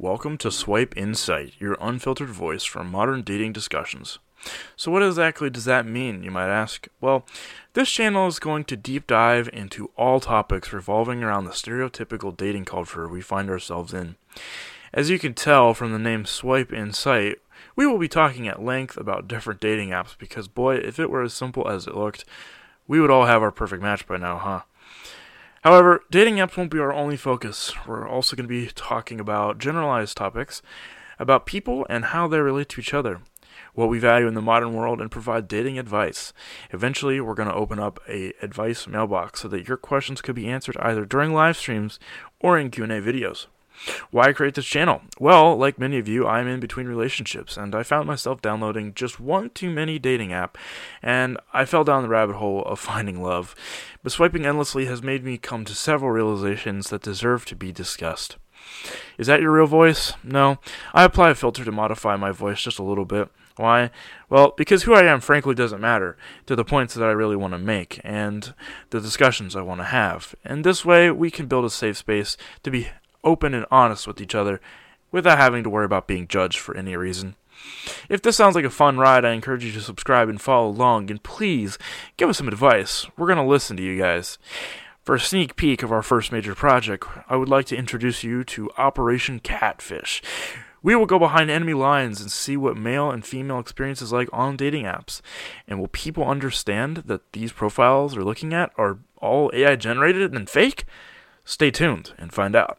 Welcome to Swipe Insight, your unfiltered voice for modern dating discussions. So, what exactly does that mean, you might ask? Well, this channel is going to deep dive into all topics revolving around the stereotypical dating culture we find ourselves in. As you can tell from the name Swipe Insight, we will be talking at length about different dating apps because, boy, if it were as simple as it looked, we would all have our perfect match by now, huh? However, dating apps won't be our only focus. We're also going to be talking about generalized topics about people and how they relate to each other, what we value in the modern world, and provide dating advice. Eventually, we're going to open up a advice mailbox so that your questions could be answered either during live streams or in Q&A videos. Why create this channel? Well, like many of you, I'm in between relationships, and I found myself downloading just one too many dating app, and I fell down the rabbit hole of finding love. But swiping endlessly has made me come to several realizations that deserve to be discussed. Is that your real voice? No. I apply a filter to modify my voice just a little bit. Why? Well, because who I am frankly doesn't matter to the points that I really want to make and the discussions I want to have. And this way, we can build a safe space to be open and honest with each other without having to worry about being judged for any reason. If this sounds like a fun ride, I encourage you to subscribe and follow along, and please give us some advice. We're going to listen to you guys. For a sneak peek of our first major project, I would like to introduce you to Operation Catfish. We will go behind enemy lines and see what male and female experience is like on dating apps. And will people understand that these profiles they're looking at are all AI generated and fake? Stay tuned and find out.